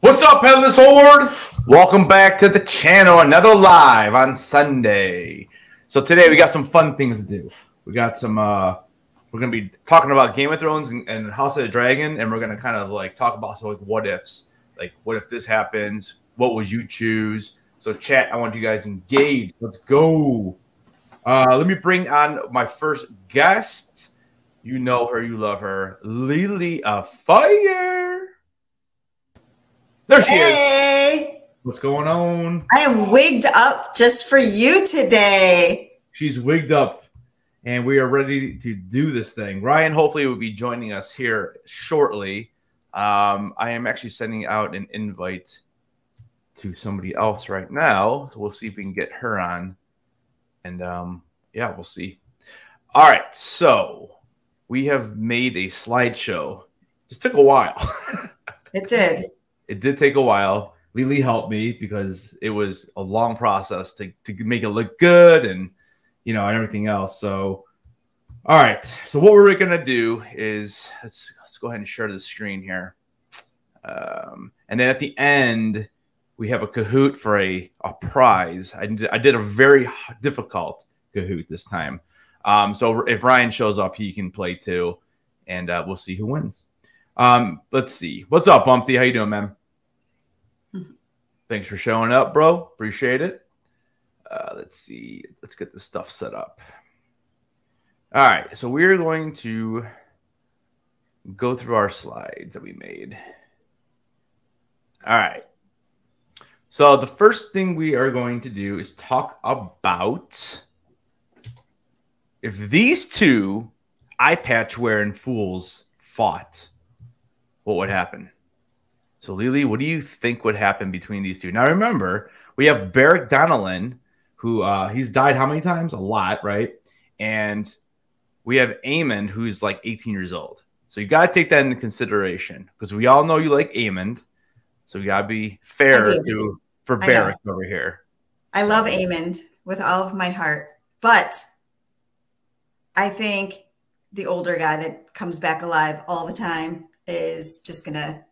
What's up, Headless Horde? Welcome back to the channel. Another live on Sunday. So today we got some fun things to do. We got some. uh We're gonna be talking about Game of Thrones and, and House of the Dragon, and we're gonna kind of like talk about some like what ifs. Like, what if this happens? What would you choose? So, chat. I want you guys engaged. Let's go. Uh, let me bring on my first guest. You know her, you love her, Lily of Fire. There she is. What's going on? I am wigged up just for you today. She's wigged up, and we are ready to do this thing. Ryan, hopefully, will be joining us here shortly. Um, I am actually sending out an invite to somebody else right now. So we'll see if we can get her on, and um, yeah, we'll see. All right, so we have made a slideshow. Just took a while. It did. it did take a while. Lily helped me because it was a long process to, to make it look good and you know and everything else. So all right. So what we're gonna do is let's let's go ahead and share the screen here. Um, and then at the end, we have a Kahoot for a, a prize. I did, I did a very difficult Kahoot this time. Um, so if Ryan shows up, he can play too, and uh, we'll see who wins. Um, let's see. What's up, Bumpty? How you doing, man? Thanks for showing up, bro. Appreciate it. Uh, let's see. Let's get this stuff set up. All right. So we're going to go through our slides that we made. All right. So the first thing we are going to do is talk about if these two eye patch wearing fools fought, what would happen? So, Lily, what do you think would happen between these two? Now, remember, we have Beric Dondarrion, who uh, he's died how many times? A lot, right? And we have Aemond, who's like 18 years old. So you got to take that into consideration because we all know you like Aemond. So we got to be fair to for. Beric over here. I love Aemond with all of my heart, but I think the older guy that comes back alive all the time is just gonna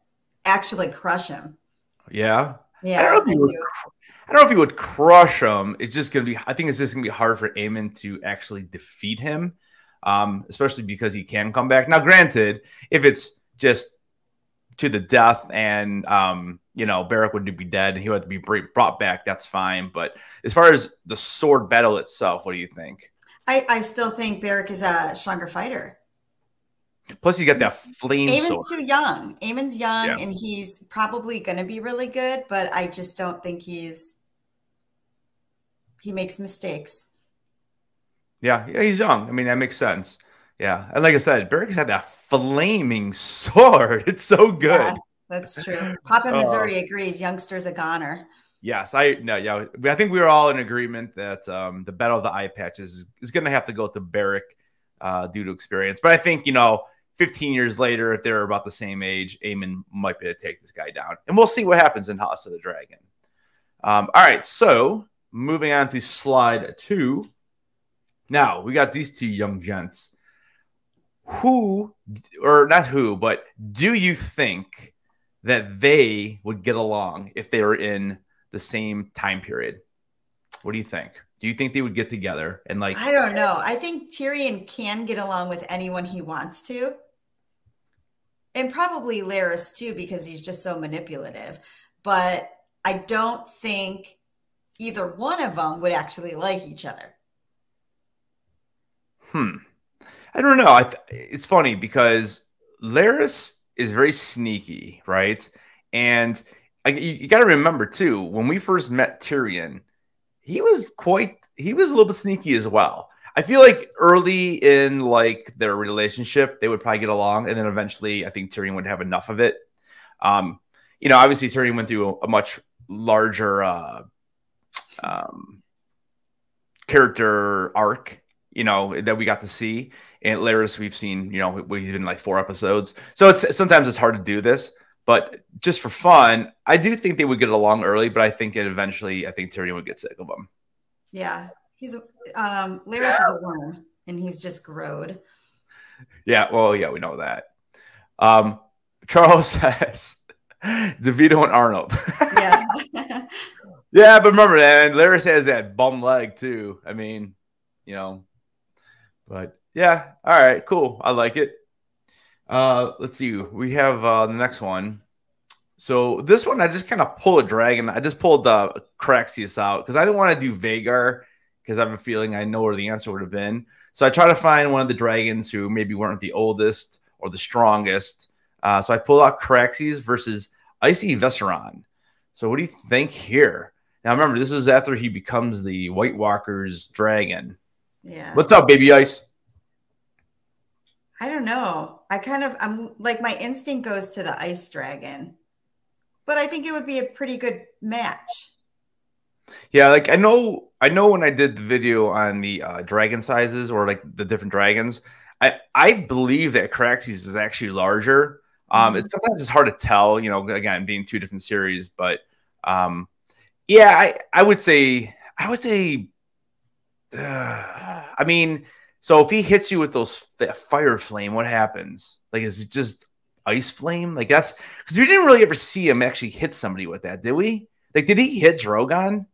actually crush him. Yeah. Yeah, I don't know if he would. I don't know if he would crush him. It's just gonna be. I think it's just gonna be hard for Aemond to actually defeat him, um, especially because he can come back. Now, granted, if it's just to the death and um, you know Beric would be dead and he would have to be brought back, that's fine. But as far as the sword battle itself, what do you think? I, I still think Beric is a stronger fighter. Plus, you got that flame Aemond's sword. too young. Aemond's young Yeah. and he's probably going to be really good, but I just don't think he's. He makes mistakes. Yeah, yeah, he's young. I mean, that makes sense. Yeah, and like I said, Beric's had that flaming sword. It's so good. Yeah, that's true. Papa. Missouri uh, agrees. Youngster's a goner. Yes, I no, yeah. I think we were all in agreement that um, the battle of the eye patches is, is going to have to go to Beric uh, due to experience. But I think you know, 15 years later, if they're about the same age, Aemond might be able to take this guy down, and we'll see what happens in House of the Dragon. Um, all right, so moving on to slide two. Now we got these two young gents. Who, or not who, but do you think that they would get along if they were in the same time period. What do you think? Do you think they would get together and like I don't know. I think Tyrion can get along with anyone he wants to. And probably Larys too, because he's just so manipulative. But I don't think either one of them would actually like each other. hmm. I don't know. I th- it's funny because Larys is very sneaky, right? And I, you, you got to remember too, when we first met Tyrion, he was quite he was a little bit sneaky as well. I feel like early in like their relationship, they would probably get along, and then eventually, I think Tyrion would have enough of it. Um, you know, obviously Tyrion went through a, a much larger uh, um, character arc, you know, that we got to see. And Larys, we've seen, you know, he's been like four episodes, so it's sometimes it's hard to do this. But just for fun, I do think they would get along early, but I think it eventually, I think Tyrion would get sick of him. Yeah. He's um Larys is a worm and he's just growed. Yeah, well, yeah, we know that. Um, Charles says DeVito and Arnold. Yeah. yeah, but remember that Larys has that bum leg too. I mean, you know, but yeah, all right, cool. I like it. Uh, let's see. We have uh, the next one. So this one, I just kind of pull a dragon. I just pulled uh, Caraxes out because I didn't want to do Vhagar because I have a feeling I know where the answer would have been. So I try to find one of the dragons who maybe weren't the oldest or the strongest. Uh, so I pull out Caraxes versus Icy Viserion. So what do you think here? Now remember, this is after he becomes the White Walker's dragon. Yeah. What's up, baby ice? I don't know. I kind of I'm like my instinct goes to the ice dragon. But I think it would be a pretty good match. Yeah, like I know I know when I did the video on the uh, dragon sizes or like the different dragons, I I believe that Caraxes is actually larger. Um mm-hmm. it's sometimes it's hard to tell, you know, again, being two different series, but um yeah, I I would say I would say uh, I mean so if he hits you with those fire flame, what happens? Like, is it just ice flame? Like that's because we didn't really ever see him actually hit somebody with that, did we? Like, did he hit Drogon?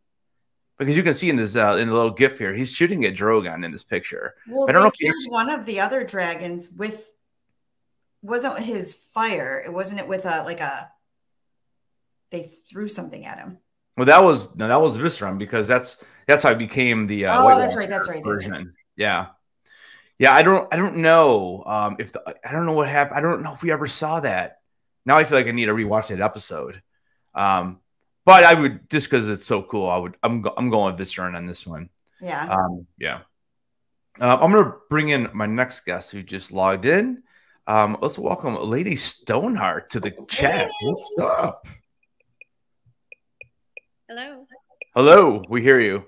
Because you can see in this uh, in the little gif here, he's shooting at Drogon in this picture. Well, I don't know if killed one of the other dragons with wasn't his fire. It wasn't it with a like a they threw something at him. Well, that was no, that was Viserion because that's that's how he became the uh, oh, that's right, that's right, that's right. Yeah. Yeah, I don't I don't know um, if the I don't know what happened. I don't know if we ever saw that. Now I feel like I need to rewatch that episode. Um, but I would just because it's so cool. I would I'm I'm going with Viserion on this one. Yeah. Um, yeah. Uh, I'm gonna bring in my next guest who just logged in. Um, let's welcome Lady Stoneheart to the chat. What's up? Hello. Hello. We hear you.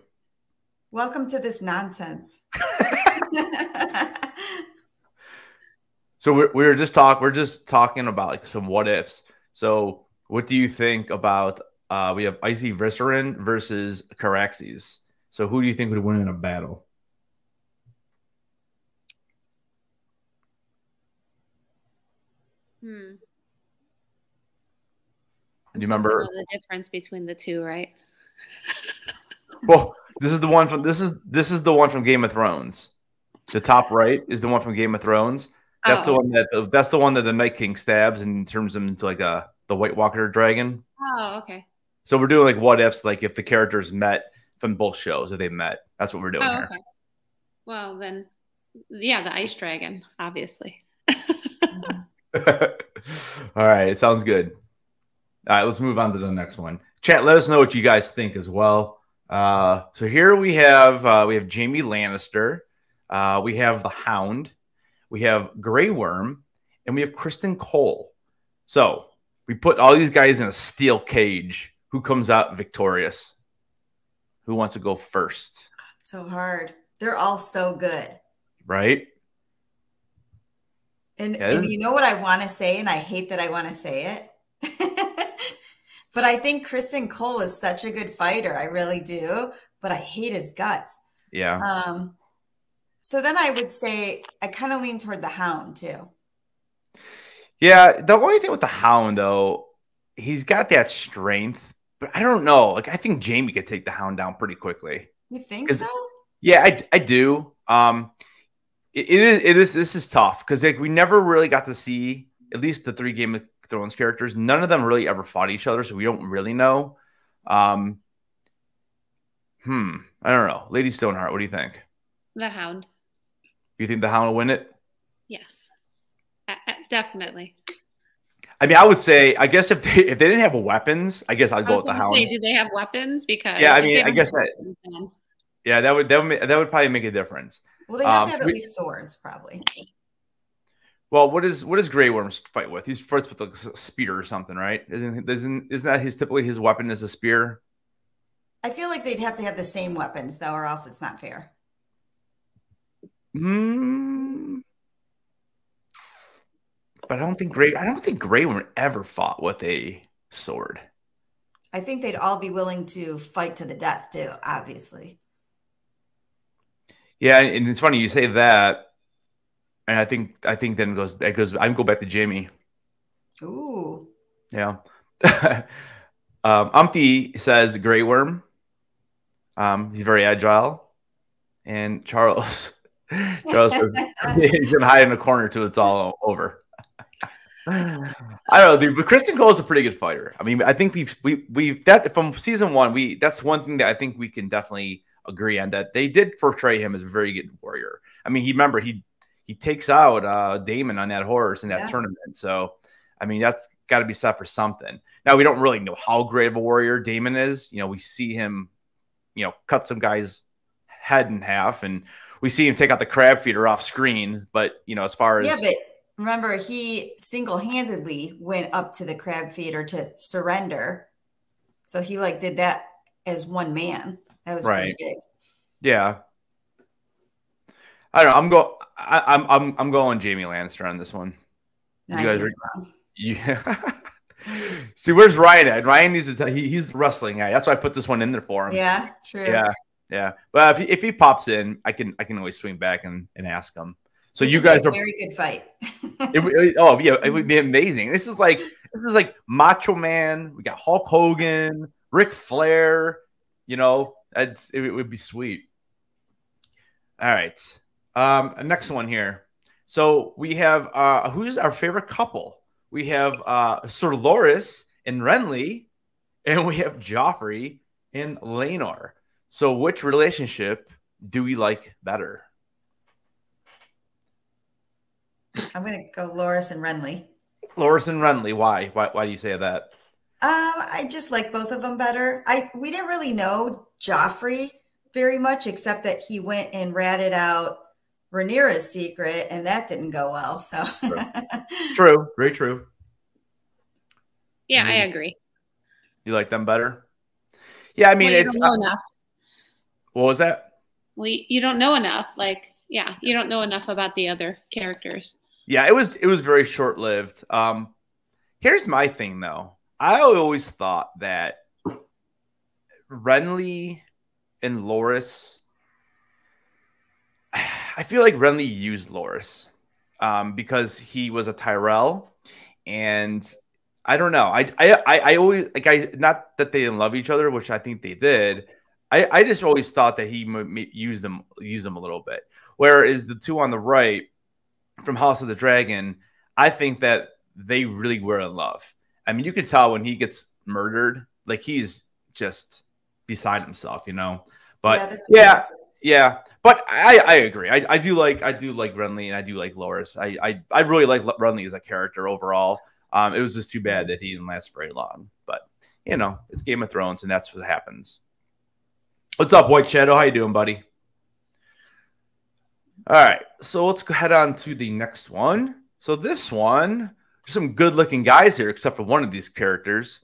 Welcome to this nonsense. so we're, we were just talk we're just talking about like some what ifs. So what do you think about uh we have Icy Viserion versus Caraxes. So who do you think would win in a battle? Hmm. Do you remember the difference between the two, right? well, this is the one from this is this is the one from Game of Thrones. The top right is the one from Game of Thrones. That's oh, the one that the, that's the one that the Night King stabs and turns him into like a the White Walker dragon. Oh, okay. So we're doing like what ifs, like if the characters met from both shows, if they met. That's what we're doing oh, here. Okay. Well, then, yeah, the Ice Dragon, obviously. All right, it sounds good. All right, let's move on to the next one. Chat, let us know what you guys think as well. Uh, so here we have uh, we have Jaime Lannister, uh, we have the Hound, we have Grey Worm, and we have Criston Cole. So we put all these guys in a steel cage. Who comes out victorious? Who wants to go first? So hard. They're all so good. Right? And, yeah. and you know what I want to say, and I hate that I want to say it. But I think Criston Cole is such a good fighter. I really do. But I hate his guts. Yeah. Um, so then I would say I kind of lean toward the hound too. Yeah, the only thing with the hound though, he's got that strength, but I don't know. Like I think Jaime could take the hound down pretty quickly. You think so? Yeah, I, I do. Um it, it is it is this is tough because like we never really got to see at least the three Game of Thrones characters. None of them really ever fought each other, so we don't really know. Um Hmm. I don't know. Lady Stoneheart, what do you think? The hound. You think the Hound will win it? Yes, definitely. I mean, I would say, I guess if they if they didn't have weapons, I guess I'd go with the Hound. Say, do they have weapons? Because yeah, I mean, I guess that. Weapons, yeah, that would that would that would probably make a difference. Well, they have um, to have at we, least swords, probably. Well, what is what does Grey Worms fight with? He's fights with a spear or something, right? Isn't isn't isn't that his typically his weapon is a spear? I feel like they'd have to have the same weapons though, or else it's not fair. Hmm. But I don't think Grey. I don't think Grey Worm ever fought with a sword. I think they'd all be willing to fight to the death too. Obviously. Yeah, and it's funny you say that and I think I think then it goes it goes. I go back to Jaime. Ooh. Yeah. um, Umpty says Grey Worm. Um, he's very agile, and Charles. Charles says he's gonna hide in a corner till it's all over. I don't know, dude, but Criston Cole is a pretty good fighter. I mean, I think we've we we've that from season one. We that's one thing that I think we can definitely agree on that they did portray him as a very good warrior. I mean, he remember he he takes out uh Daemon on that horse in that yeah. tournament. So I mean, that's got to be set for something. Now we don't really know how great of a warrior Daemon is. You know, we see him, you know, cut some guy's head in half, and we see him take out the crab feeder off screen. But you know, as far as yeah, but remember he single-handedly went up to the crab feeder to surrender so he like did that as one man that was right big yeah i don't know i'm going i'm i'm i'm going jamie lannister on this one you guys are yeah see where's ryan at ryan needs to tell he, he's the wrestling guy that's why i put this one in there for him yeah true yeah yeah but if he, if he pops in i can i can always swing back and, and ask him so this you guys are very good fight. it, it, oh yeah, it would be amazing. This is like this is like Macho Man. We got Hulk Hogan, Ric Flair. You know, it, it would be sweet. All right, um, next one here. So we have uh, who's our favorite couple? We have uh, Sir Loras and Renly, and we have Joffrey and Laenor. So which relationship do we like better? I'm going to go Loras and Renly. Loras and Renly. Why? Why? Why do you say that? Um, I just like both of them better. I we didn't really know Joffrey very much, except that he went and ratted out Rhaenyra's secret, and that didn't go well. So true, true. very true. Yeah, mm-hmm. I agree. You like them better? Yeah, I mean, well, it's not enough. What was that? Well, you don't know enough. Like, yeah, you don't know enough about the other characters. Yeah, it was it was very short lived. Um, here's my thing though. I always thought that Renly and Loras. I feel like Renly used Loras um, because he was a Tyrell, and I don't know. I, I I always like I not that they didn't love each other, which I think they did. I, I just always thought that he used them used them a little bit. Whereas the two on the right, from House of the Dragon, I think that they really were in love. I mean, you can tell when he gets murdered, like he's just beside himself, you know. But yeah, yeah, yeah, But I, I agree. I, I do like I do like Renly and I do like Loras. I, I, I really like Renly as a character overall. Um, it was just too bad that he didn't last very long. But you know, it's Game of Thrones, and that's what happens. What's up, White Shadow? How you doing, buddy? All right, so let's go head on to the next one. So this one, some good looking guys here, except for one of these characters.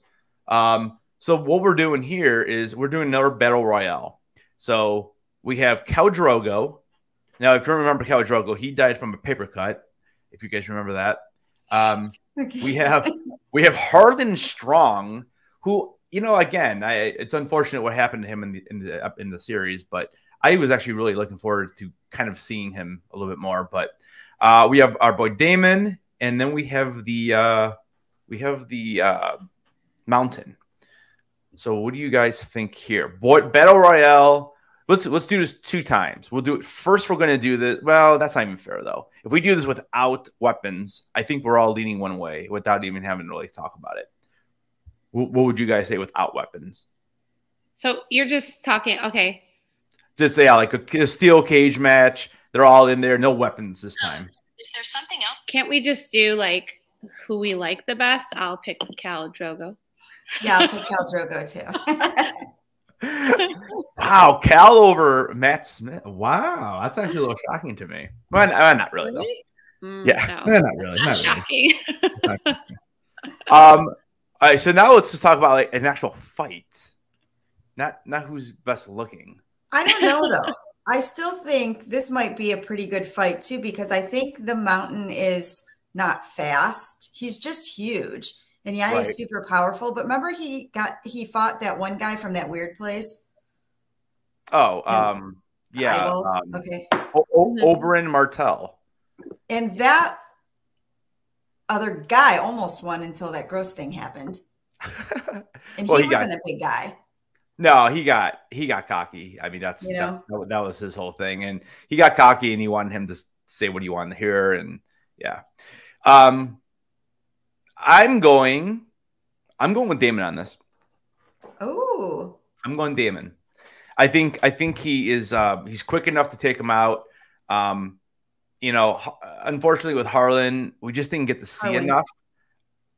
Um, so what we're doing here is we're doing another battle royale. So we have Khal Drogo. Now, if you remember Khal Drogo, he died from a paper cut. If you guys remember that, um, we have we have Harlan Strong, who you know, again, I, it's unfortunate what happened to him in the in the in the series, but I was actually really looking forward to kind of seeing him a little bit more. But uh, we have our boy Daemon, and then we have the uh, we have the uh, Mountain. So what do you guys think here? Boy, Battle Royale. Let's let's do this two times. We'll do it first. We're going to do this. Well, that's not even fair though. If we do this without weapons, I think we're all leaning one way without even having to really talk about it. What, what would you guys say without weapons? So you're just talking. Okay, just yeah, like a, a steel cage match. They're all in there, no weapons this time. Is there something else? Can't we just do like who we like the best? I'll pick Khal Drogo. Yeah, I'll pick Khal Drogo too. wow, Khal over Matt Smith. Wow, that's actually a little shocking to me. Well, not really, really? Mm, yeah, no. not really. Not, not shocking. Really. um. All right, so now let's just talk about like an actual fight, not not who's best looking. I don't know though. I still think this might be a pretty good fight too, because I think the mountain is not fast. He's just huge. And yeah, right. he's super powerful. But remember he got he fought that one guy from that weird place? Oh, um yeah. Um, okay. O- o- Oberyn Martell. And that other guy almost won until that gross thing happened. And Well, he, he got- wasn't a big guy. No, he got he got cocky. I mean, that's You that, know? that was his whole thing, and he got cocky, and he wanted him to say what he wanted to hear, and yeah. Um, I'm going. I'm going with Daemon on this. Oh, I'm going Daemon. I think I think he is uh, he's quick enough to take him out. Um, you know, unfortunately with Harlan, we just didn't get to see Harwin. enough.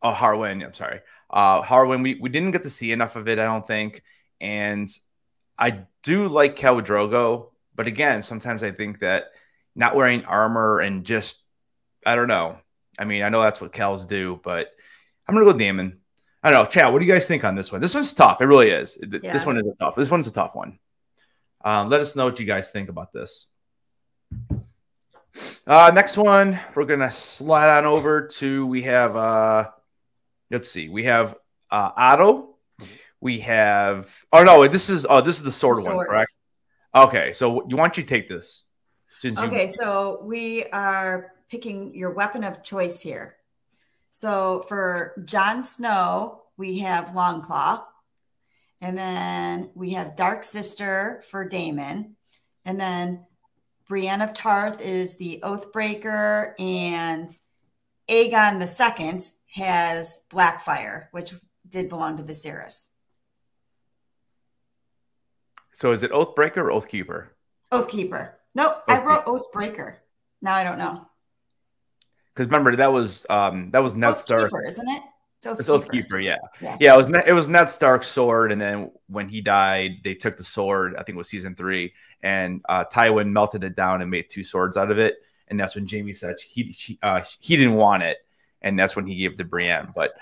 Oh, Harwin, I'm sorry. Uh, Harwin, we, we didn't get to see enough of it, I don't think. And I do like Khal Drogo, but again, sometimes I think that not wearing armor and just I don't know. I mean, I know that's what Khal's do, but I'm gonna go Daemon. I don't know, chat. What do you guys think on this one? This one's tough. It really is. Th- This one is a tough. This one's a tough one. Um, let us know what you guys think about this. Uh, next one, we're gonna slide on over to. We have. Uh, let's see. We have uh, Otto. We have. Oh no, this is. Oh, this is the sword one, swords. correct? Okay, so you want you take this since you. Okay, so we are picking your weapon of choice here. So for Jon Snow, we have Longclaw. And then we have Dark Sister for Daemon. And then Brienne of Tarth is the Oathbreaker. And Aegon the Second has Blackfyre, which did belong to Viserys. So is it Oathbreaker or Oathkeeper? Oathkeeper. Nope, I wrote Oathbreaker. Now I don't know. Because remember that was um that was Ned Stark. Isn't it? It's It's Oathkeeper. Oathkeeper, yeah. Yeah. yeah. It was it was Ned Stark's sword, and then when he died, they took the sword. I think it was season three, and uh, Tywin melted it down and made two swords out of it. And that's when Jaime said he she, uh, he didn't want it, and that's when he gave it to Brienne. But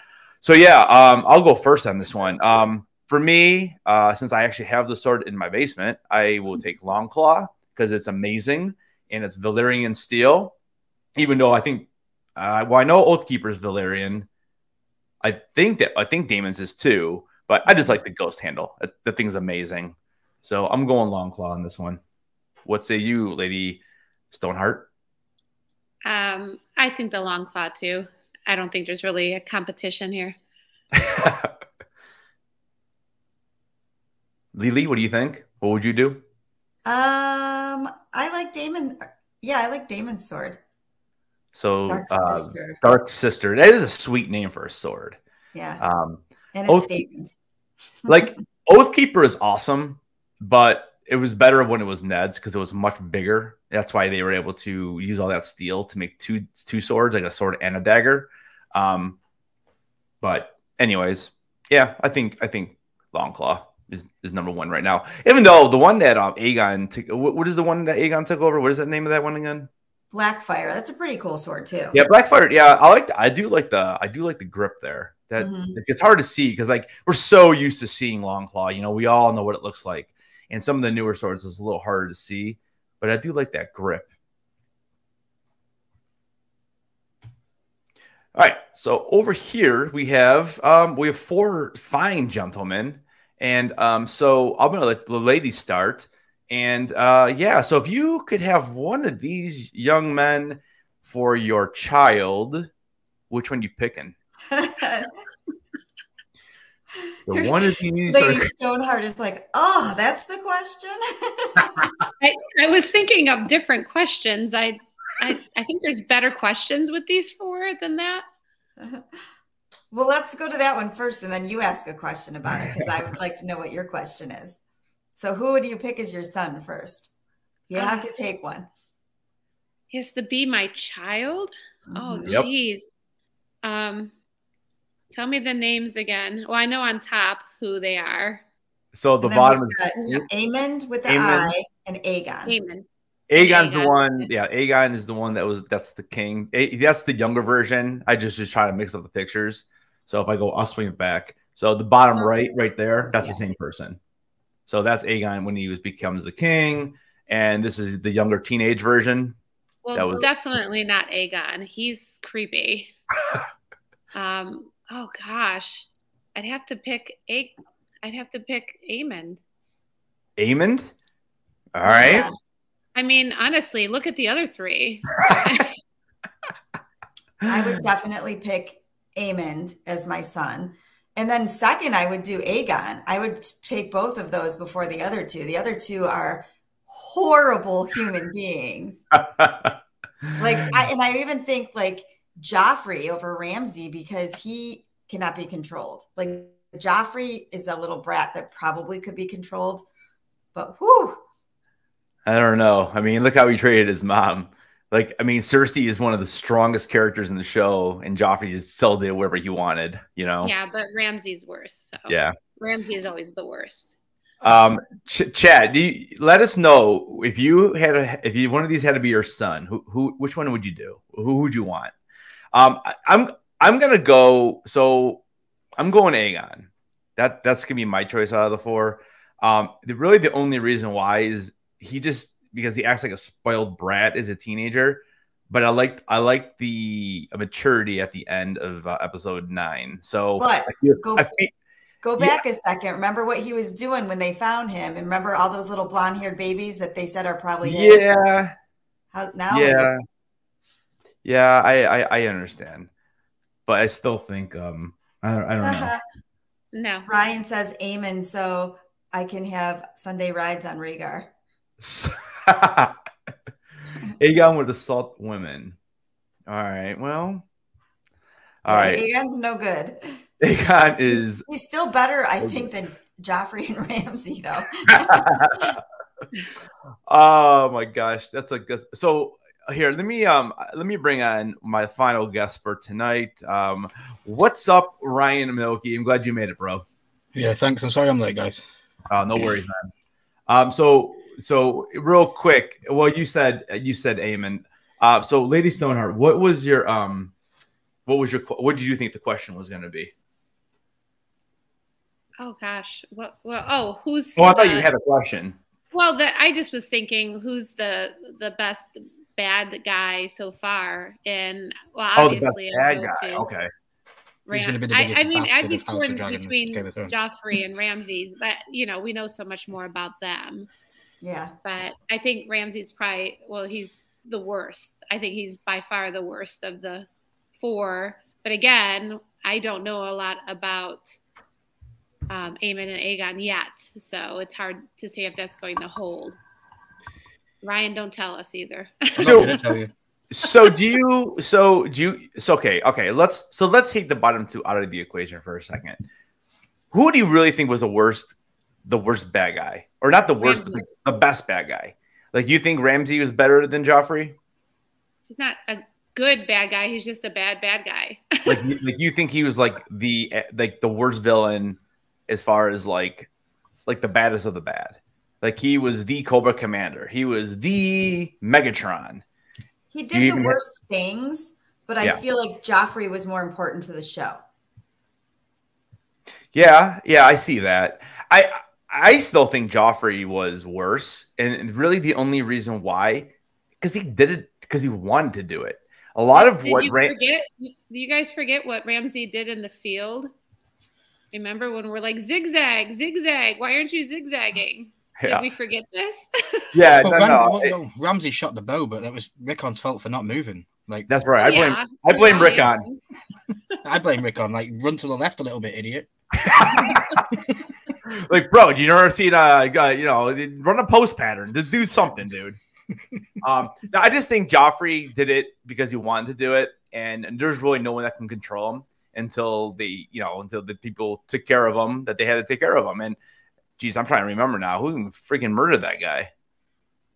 so yeah, um, I'll go first on this one. Um, for me, uh, since I actually have the sword in my basement, I will take Longclaw because it's amazing and it's Valyrian steel. Even though I think, uh, well, I know Oathkeeper's is Valyrian. I think that I think Daemon's is too, but I just like the ghost handle. The that thing's amazing. So I'm going Longclaw on this one. What say you, Lady Stoneheart? Um, I think the Longclaw too. I don't think there's really a competition here. Lily, what do you think? What would you do? Um, I like Daemon. Yeah, I like Daemon's sword. So Dark uh, Sister. Dark Sister. That is a sweet name for a sword. Yeah, Um, and Oath- like Oathkeeper is awesome, but it was better when it was Ned's because it was much bigger. That's why they were able to use all that steel to make two two swords, like a sword and a dagger. Um, but anyways, yeah, I think I think Longclaw is, is number one right now. Even though the one that um Aegon took, what, what is the one that Aegon took over? What is that name of that one again? Blackfyre. That's a pretty cool sword too. Yeah, Blackfyre. Yeah, I like. The, I do like the. I do like the grip there. That Mhm. it's hard to see because like we're so used to seeing Longclaw. You know, we all know what it looks like, and some of the newer swords is a little harder to see. But I do like that grip. All right, so over here we have um, we have four fine gentlemen, and um, so I'm gonna let the ladies start. And uh, yeah, so if you could have one of these young men for your child, which one are you picking? So one of these. Lady Are, Stoneheart is like, oh, that's the question. I, I was thinking of different questions. I, I I think there's better questions with these four than that. well, let's go to that one first, and then you ask a question about it because I would like to know what your question is. So, who would you pick as your son first? You have to take one. He has to be my child. Oh, jeez. Yep. Um, tell me the names again. Well, I know on top who they are. so the And bottom we've is got Aemond with the Aemond. I and Aegon. Haman. Aegon's the one. Yeah, Aegon is the one that was. That's the king. A, that's the younger version. I just just try to mix up the pictures. So if I go, I'll swing it back. So the bottom Oh. right, right there, that's Yeah. the same person. So that's Aegon when he was becomes the king, and this is the younger teenage version. Well, That was- definitely not Aegon. He's creepy. um. Oh gosh, I'd have to pick A. I'd have to pick Aemon. Aemond. All right. Yeah. I mean, honestly, look at the other three. I would definitely pick Aemond as my son. And then second, I would do Aegon. I would take both of those before the other two. The other two are horrible human beings. like, I, and I even think like Joffrey over Ramsay because he cannot be controlled. Like Joffrey is a little brat that probably could be controlled, but whew. I don't know. I mean, look how he treated his mom. Like, I mean, Cersei is one of the strongest characters in the show, and Joffrey just still did whatever he wanted, you know? Yeah, but Ramsay's worse. So. Yeah. Ramsay is always the worst. Um, Ch- chat, you, let us know if you had a, if you one of these had to be your son, who, who, which one would you do? Who would you want? Um, I, I'm, I'm gonna go. So I'm going Aegon. That that's gonna be my choice out of the four. Um, the, really the only reason why is he just because he acts like a spoiled brat as a teenager. But I liked I liked the maturity at the end of uh, episode nine. So but go, feel, go back yeah. a second. Remember what he was doing when they found him, and remember all those little blonde haired babies that they said are probably his? yeah. How, now yeah, yeah, I, I I understand, but I still think um I don't I don't know. no, Ryan says Aemond, so I can have Sunday rides on Rhaegar. Aegon would assault women. All right. Well. All right. Aegon's no good. Aegon is. He's, he's still better, I think, than Joffrey and Ramsay, though. oh my gosh, that's a good. So here, let me um, let me bring on my final guest for tonight. Um, what's up, Ryan Milky? I'm glad you made it, bro. Yeah, thanks. I'm sorry I'm late, guys. Oh, no worries, man. Um, so so real quick, well, you said you said Aemond. Uh, so Lady Stoneheart, what was your um, what was your what did you think the question was going to be? Oh gosh, what? Well, oh, who's? Oh, I thought you had a question. Well, the, I just was thinking, who's the the best bad guy so far? And well, obviously, oh, the best bad guy. Okay. Ram- I, I, mean, I'd be torn between Joffrey and Ramses, but you know, we know so much more about them. Yeah. But I think Ramsay's probably, well, he's the worst. I think he's by far the worst of the four. But again, I don't know a lot about um, Aemond and Aegon yet. So it's hard to say if that's going to hold. Ryan, don't tell us either. so, so do you, so do you, so okay, okay, let's, so let's take the bottom two out of the equation for a second. Who do you really think was the worst the worst bad guy, or not the worst, the, the best bad guy. Like you think Ramsay was better than Joffrey? He's not a good bad guy. He's just a bad bad guy. like, like you think he was like the like the worst villain as far as like like the baddest of the bad. Like he was the Cobra Commander. He was the Megatron. He did the worst have... things, but I yeah. feel like Joffrey was more important to the show. Yeah, yeah, I see that. I I still think Joffrey was worse, and really the only reason why, because he did it because he wanted to do it. A lot of did what you forget? Do you guys forget what Ramsay did in the field? Remember when we're like zigzag, zigzag? Why aren't you zigzagging? Yeah. Did we forget this? yeah, no, Ram- no, well, Ramsay shot the bow, but that was Rickon's fault for not moving. Like that's right. I blame yeah. I blame yeah, Rickon. I blame Rickon. Like run to the left a little bit, idiot. Like, bro, do you ever see uh, uh, you know, run a post pattern, to do something, dude. um, now I just think Joffrey did it because he wanted to do it, and, and there's really no one that can control him until the, you know, until the people took care of him that they had to take care of him. And geez, I'm trying to remember now who freaking murdered that guy.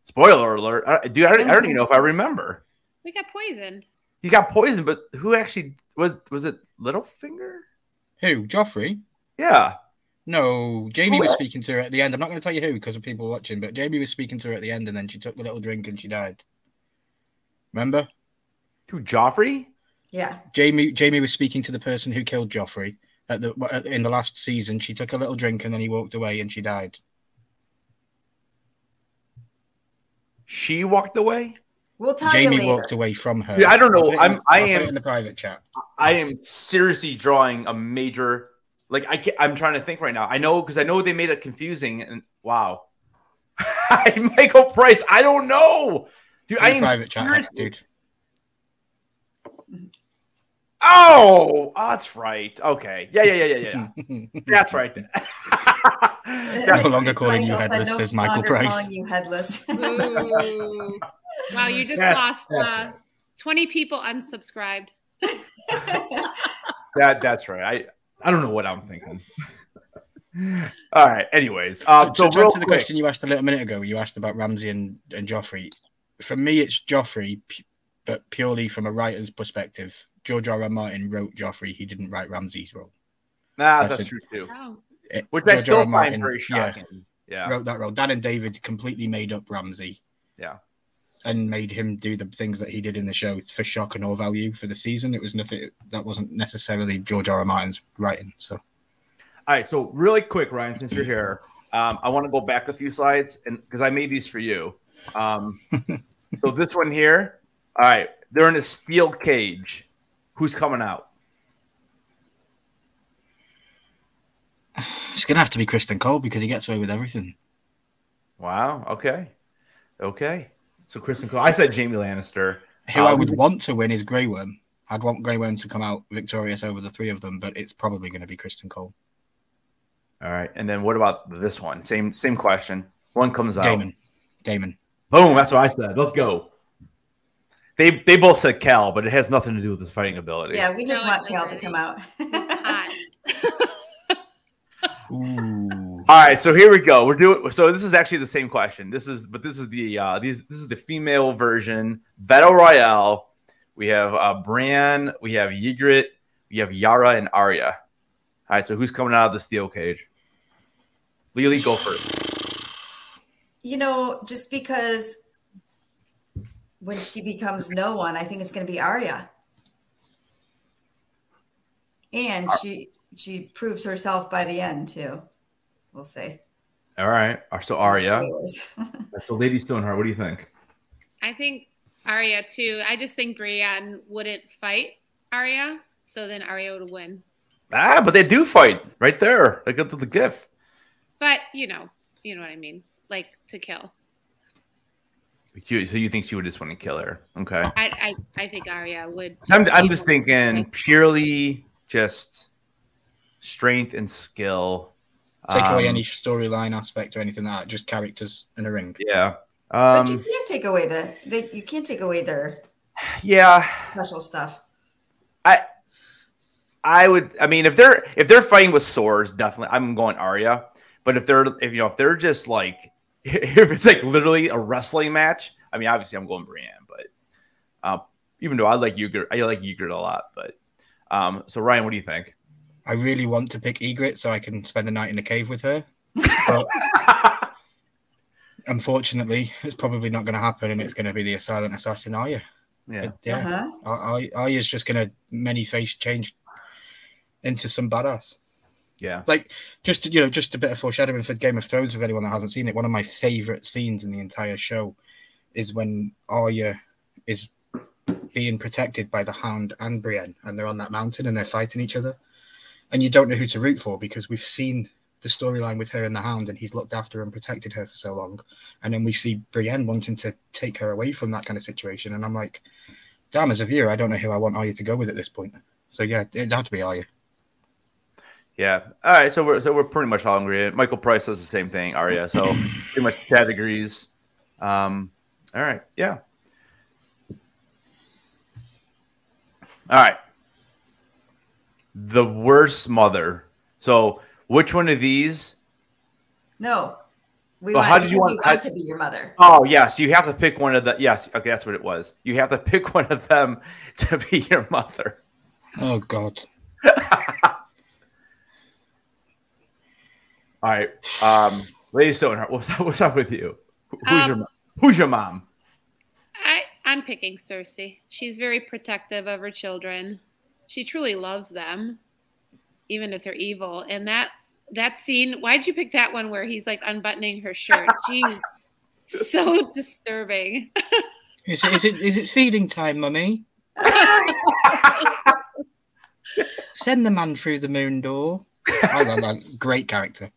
Spoiler alert, I, dude! I don't, I don't even know if I remember. We got poisoned. He got poisoned, but who actually was? Was it Littlefinger? Who? Joffrey? Yeah. No, Jaime was speaking to her at the end. I'm not going to tell you who because of people watching, but Jaime was speaking to her at the end, and then she took the little drink and she died. Remember? To Joffrey? Yeah. Jaime Jaime was speaking to the person who killed Joffrey at the in the last season. She took a little drink and then he walked away and she died. She walked away. We'll tell Jaime you later. walked away from her. Yeah, I don't know. I'm. I am in the private chat. I am seriously drawing a major like I can, I'm trying to think right now. I know because I know they made it confusing. And wow, Michael Price. I don't know, dude. I am private chat, dude. Oh, oh, that's right. Okay. Yeah, yeah, yeah, yeah, yeah. that's right. That's no longer calling you headless, no says Michael Price. Calling you headless. wow, you just lost uh, 20 people unsubscribed. that that's right. I I don't know what I'm thinking. All right. Anyways, uh, so, so, to answer the question you asked a little minute ago, you asked about Ramsay and, and Joffrey. For me, it's Joffrey, but purely from a writer's perspective. George R. R. Martin wrote Joffrey. He didn't write Ramsay's role. Nah, that's, that's a, true too. Oh. It, Which George I still R. find Martin, very shocking. Yeah, yeah, wrote that role. Dan and David completely made up Ramsay. Yeah. And made him do the things that he did in the show for shock and awe value for the season. It was nothing that wasn't necessarily George R. R. Martin's writing. So all right, so really quick, Ryan, since you're here, um, I want to go back a few slides, and because I made these for you. Um, so this one here, all right, they're in a steel cage. Who's coming out? It's gonna have to be Criston Cole because he gets away with everything. Wow. Okay. Okay. So Criston Cole. I said Jaime Lannister. Who um, I would want to win is Grey Worm. I'd want Grey Worm to come out victorious over the three of them, but it's probably going to be Criston Cole. All right. And then what about this one? Same same question. One comes out. Daemon. Daemon. Boom. That's what I said. Let's go. They they both said Khal, but it has nothing to do with his fighting ability. Yeah, we just no, want Khal to come out. All right, so here we go. We're doing so. This is actually the same question. This is, but this is the uh, these this is the female version battle royale. We have uh, Brienne, we have Ygritte, we have Yara and Arya. All right, so who's coming out of the steel cage? Lily, go first. You know, just because when she becomes no one, I think it's going to be Arya. And she she proves herself by the end too. We'll see. All right. So Arya. so Lady Stoneheart, what do you think? I think Arya too. I just think Brienne wouldn't fight Arya, so then Arya would win. Ah, but they do fight right there. They got the gift. But you know, you know what I mean, like to kill. so you think she would just want to kill her? Okay. I I, I think Arya would. I'm I'm just thinking purely just strength and skill. Take um, away any storyline aspect or anything like that. Just characters in a ring. Yeah. Um, but you can't take away the they, you can't take away their yeah special stuff. I I would. I mean, if they're if they're fighting with swords, definitely I'm going Arya. But if they're if you know if they're just like if it's like literally a wrestling match, I mean, obviously I'm going Brienne. But uh, even though I like Ygritte, I like Ygritte a lot. But um, so Ryan, what do you think? I really want to pick Ygritte so I can spend the night in a cave with her. But unfortunately, it's probably not going to happen, and it's going to be the silent assassin Arya. Yeah, yeah. Uh-huh. Arya's just going to many face change into some badass. Yeah. Like just you know, just a bit of foreshadowing for Game of Thrones for anyone that hasn't seen it. One of my favorite scenes in the entire show is when Arya is being protected by the Hound and Brienne, and they're on that mountain and they're fighting each other, and you don't know who to root for because we've seen the storyline with her and the Hound, and he's looked after and protected her for so long, and then we see Brienne wanting to take her away from that kind of situation, and I'm like, damn, as a viewer, I don't know who I want Arya to go with at this point. So yeah, it'd have to be Arya. Yeah. All right. So we're so we're pretty much all agree. Michael Price does the same thing. Arya. So pretty much Chad agrees. Um. All right. Yeah. All right. The worst mother. So which one of these? No. We well, want, how did you want, want to be your mother? Oh yes, you have to pick one of the. Yes, okay, that's what it was. You have to pick one of them to be your mother. Oh God. All right, um, Lady Stoneheart, what's up, what's up with you? Who's um, your mom? Who's your mom? I I'm picking Cersei. She's very protective of her children. She truly loves them, even if they're evil. And that that scene, why'd you pick that one where he's like unbuttoning her shirt? Jeez, so disturbing. is it is it is it feeding time, mummy? Send the man through the moon door. Oh, great character.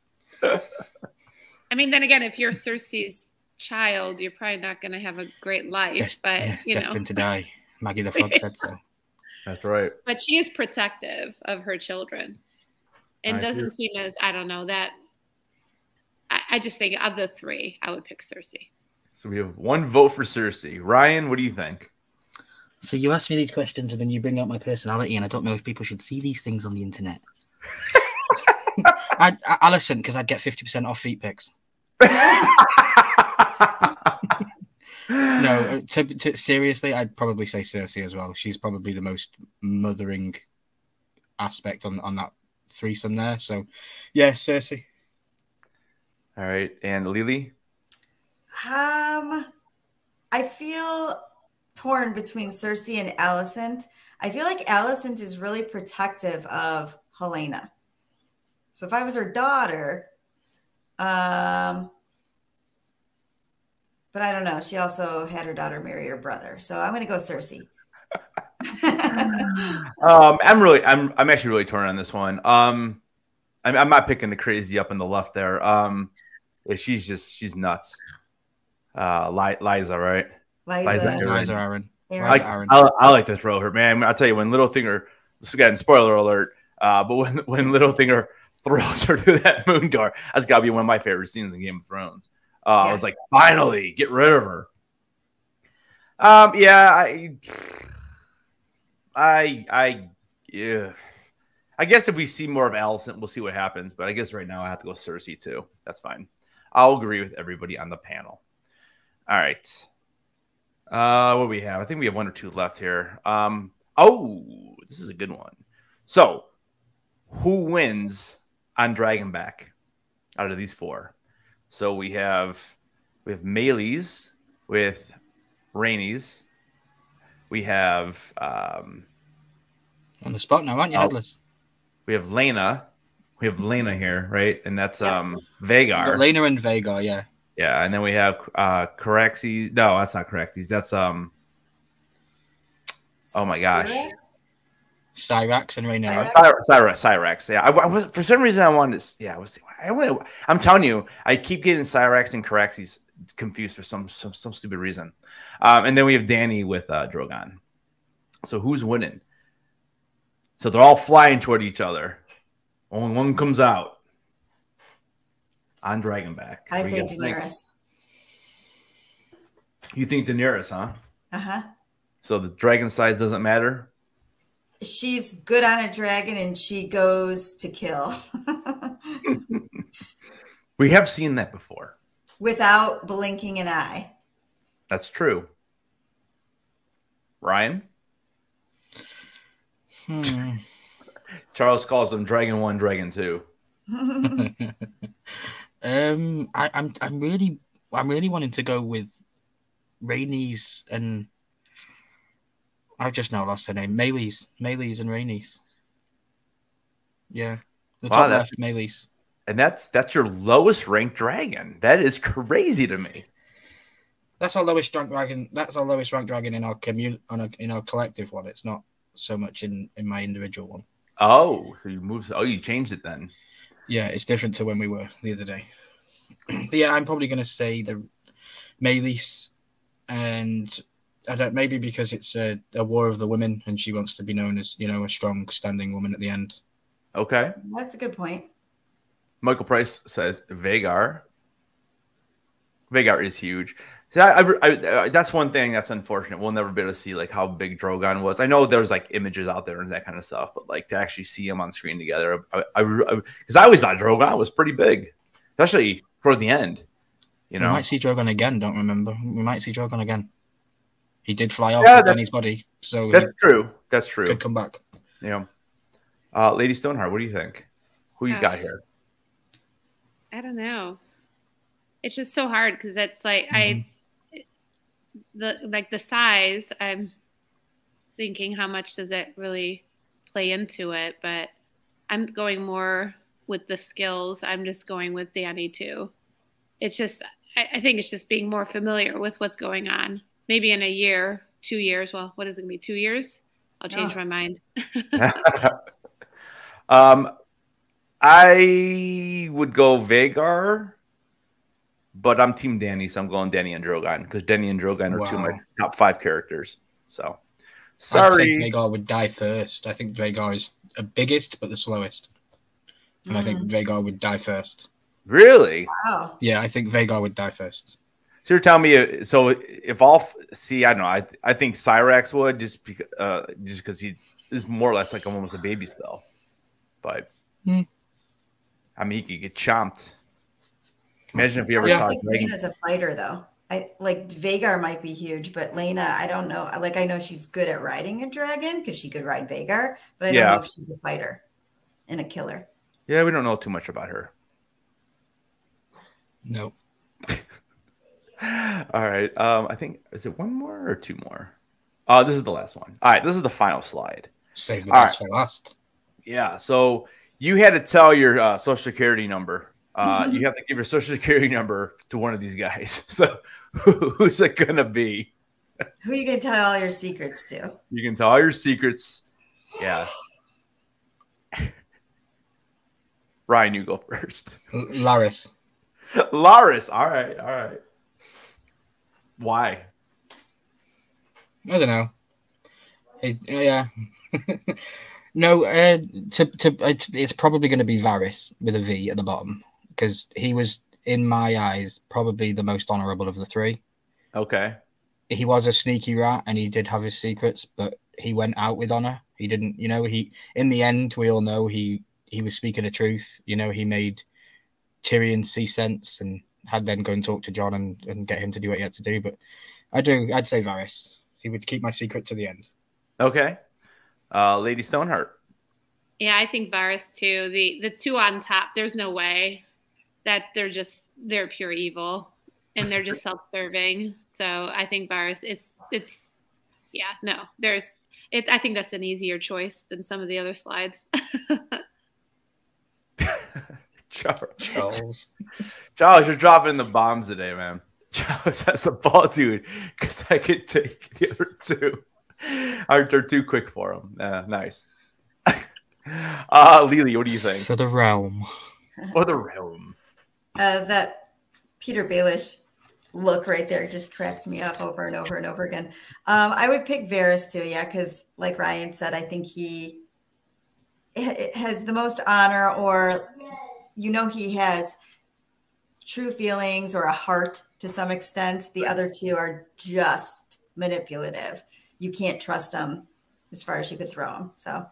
I mean, then again, if you're Cersei's child, you're probably not going to have a great life. Des- but yeah, you destined know. to die. Maggie the Frog said so. That's right. But she is protective of her children, and I doesn't seem as I don't know that. I, I just think of the three, I would pick Cersei. So we have one vote for Cersei. Ryan, what do you think? So you ask me these questions and then you bring out my personality, and I don't know if people should see these things on the internet. I, I, Alicent, because I'd get fifty percent off feet pics. No, uh, to, to, seriously, I'd probably say Cersei as well. She's probably the most mothering aspect on on that threesome there. So, yeah, Cersei. All right, and Lily. Um, I feel torn between Cersei and Alicent. I feel like Alicent is really protective of Helaena. So if I was her daughter, um, but I don't know. She also had her daughter marry her brother. So I'm going to go Cersei. um, I'm really, I'm, I'm actually really torn on this one. Um, I'm, I'm not picking the crazy up in the left there. Um, she's just, she's nuts. Uh, Lysa, right? Lysa, Lysa Arryn. I, I, I, like to throw her, man. I'll tell you when Littlefinger. Again, spoiler alert. Uh, but when when Littlefinger throws her through that moon door, that's got to be one of my favorite scenes in Game of Thrones. Uh, yeah. I was like, finally, get rid of her. Um, yeah, I, I, I, yeah. I guess if we see more of Alicent, we'll see what happens. But I guess right now I have to go Cersei too. That's fine. I'll agree with everybody on the panel. All right. Uh, what do we have? I think we have one or two left here. Um, oh, this is a good one. So, who wins on Dragonback out of these four? So we have we have Meleys with Rhaenys. We have um, on the spot now, aren't you, oh, headless? We have Laena. We have Laena here, right? And that's um Vhagar. Laena and Vhagar, yeah. Yeah, and then we have uh Caraxes. No, that's not Caraxes. That's um. Oh my gosh. Syrax and Rhaenyra. Syrax, Cyrax. Yeah, I, I, was for some reason I wanted to. Yeah, I was. I, am telling you, I keep getting Syrax and Caraxes confused for some some, some stupid reason. Um, and then we have Dany with uh, Drogon. So who's winning? So they're all flying toward each other. Only one comes out on Dragonback. I say Daenerys. Think? You think Daenerys, huh? Uh huh. So the dragon size doesn't matter she's good on a dragon and she goes to kill. we have seen that before. Without blinking an eye. That's true. Ryan? Hmm. Charles calls them Dragon One, Dragon Two. um, I, I'm I'm really I'm really wanting to go with Rhaenys and I've just now lost her name. Meleys, Meleys and Rhaenys. Yeah, the wow, top left, Meleys. And that's that's your lowest ranked dragon. That is crazy to me. That's our lowest ranked dragon. That's our lowest ranked dragon in our commun on a, in our collective one. It's not so much in in my individual one. Oh, so you moved. Oh, you changed it then. Yeah, it's different to when we were the other day. but yeah, I'm probably going to say the Meleys and I don't maybe because it's a, a war of the women and she wants to be known as you know a strong standing woman at the end. Okay, that's a good point. Michael Price says Vhagar. Vhagar is huge. See, I, I, I, uh, that's one thing that's unfortunate. We'll never be able to see like how big Drogon was. I know there's like images out there and that kind of stuff, but like to actually see him on screen together, I because I, I, always thought Drogon was pretty big, especially for the end. You know, we might see Drogon again. Don't remember. We might see Drogon again. He did fly off yeah, with Dany's body, so that's true. That's true. Could come back. Yeah. Uh, Lady Stoneheart, what do you think? Who you uh, got here? I don't know. It's just so hard because it's like mm-hmm. I, the like the size. I'm thinking how much does it really play into it, but I'm going more with the skills. I'm just going with Dany too. It's just I, I think it's just being more familiar with what's going on maybe in a year, two years. Well, what is it going to be? Two years? I'll change oh. my mind. um, I would go Vhagar, but I'm Team Dany, so I'm going Dany and Drogon because Dany and Drogon are wow. two of my top five characters. So Sorry. I'd say Vhagar would die first. I think Vhagar is the biggest but the slowest. And I think Vhagar would die first. Really? Wow. Yeah, I think Vhagar would die first. So you're telling me uh, so if all see I don't know I I think Syrax would just because uh, just because he is more or less like almost a baby still, but Hmm. I mean he could get chomped. Imagine if you ever I Yeah. saw don't a think dragon. Laena's a fighter though. I like Vhagar might be huge, but Lena, I don't know. Like I know she's good at riding a dragon because she could ride Vhagar, but I don't Yeah. know if she's a fighter and a killer. Yeah, we don't know too much about her. No. All right. Um, I think is it one more or two more? Uh, this is the last one. All right, this is the final slide. Save the All best for last. Yeah. So you had to tell your uh, social security number. Uh, you have to give your social security number to one of these guys. So who's it gonna be? Who are you gonna tell all your secrets to? You can tell all your secrets. Yeah. Ryan, you go first. L- Larys. Larys. All right. All right. Why? I don't know. It, yeah. no, uh, to, to, it- it's probably going to be Varys with a V at the bottom because he was, in my eyes, probably the most honourable of the three. Okay. He was a sneaky rat and he did have his secrets, but he went out with honour. He didn't, you know, he, in the end, we all know he, he was speaking the truth. You know, he made Tyrion see sense and had them go and talk to Jon and, and get him to do what he had to do. But I do, I'd say Varys. He would keep my secret to the end. Okay. Uh, Lady Stoneheart. Yeah, I think Varys too. The the two on top, there's no way that they're just they're pure evil and they're just self-serving. So I think Varys it's it's yeah, no. There's it I think that's an easier choice than some of the other slides. Char- Charles. Charles, you're dropping the bombs today, man. Charles has the ball, dude, because I could take the other two. Are they're too quick for him? Uh, nice. uh, Lily, what do you think? For the realm. For the realm. Uh, that Petyr Baelish look right there just cracks me up over and over and over again. Um, I would pick Varys too, yeah, because like Ryan said, I think he has the most honor, or you know, he has true feelings or a heart to some extent. The other two are just manipulative. You can't trust them as far as you could throw them. So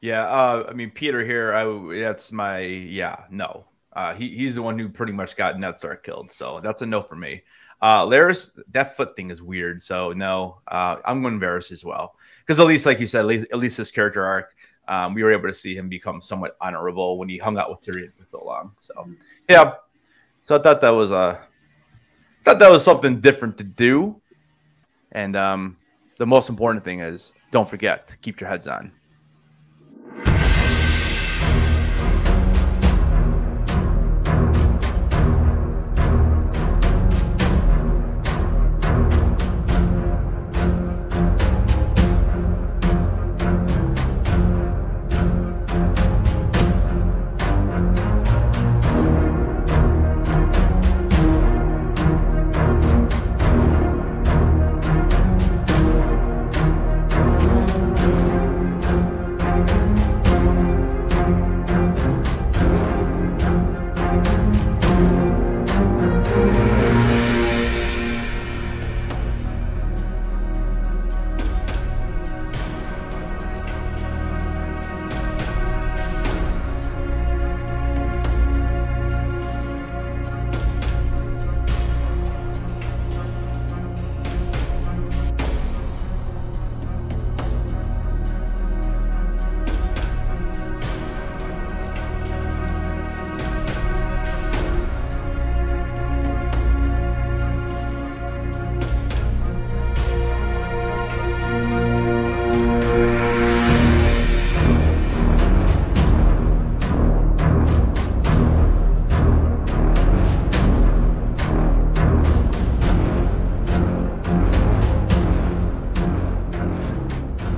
Yeah, uh, I mean Petyr here. I that's my yeah no. Uh, he he's the one who pretty much got Ned Stark killed, so that's a no for me. Uh, Larys, that foot thing is weird, so no. Uh, I'm going Varys as well because at least, like you said, at least, at least his character arc, um, we were able to see him become somewhat honorable when he hung out with Tyrion for so long. So yeah, so I thought that was uh, thought that was something different to do, and um, the most important thing is don't forget to keep your heads on.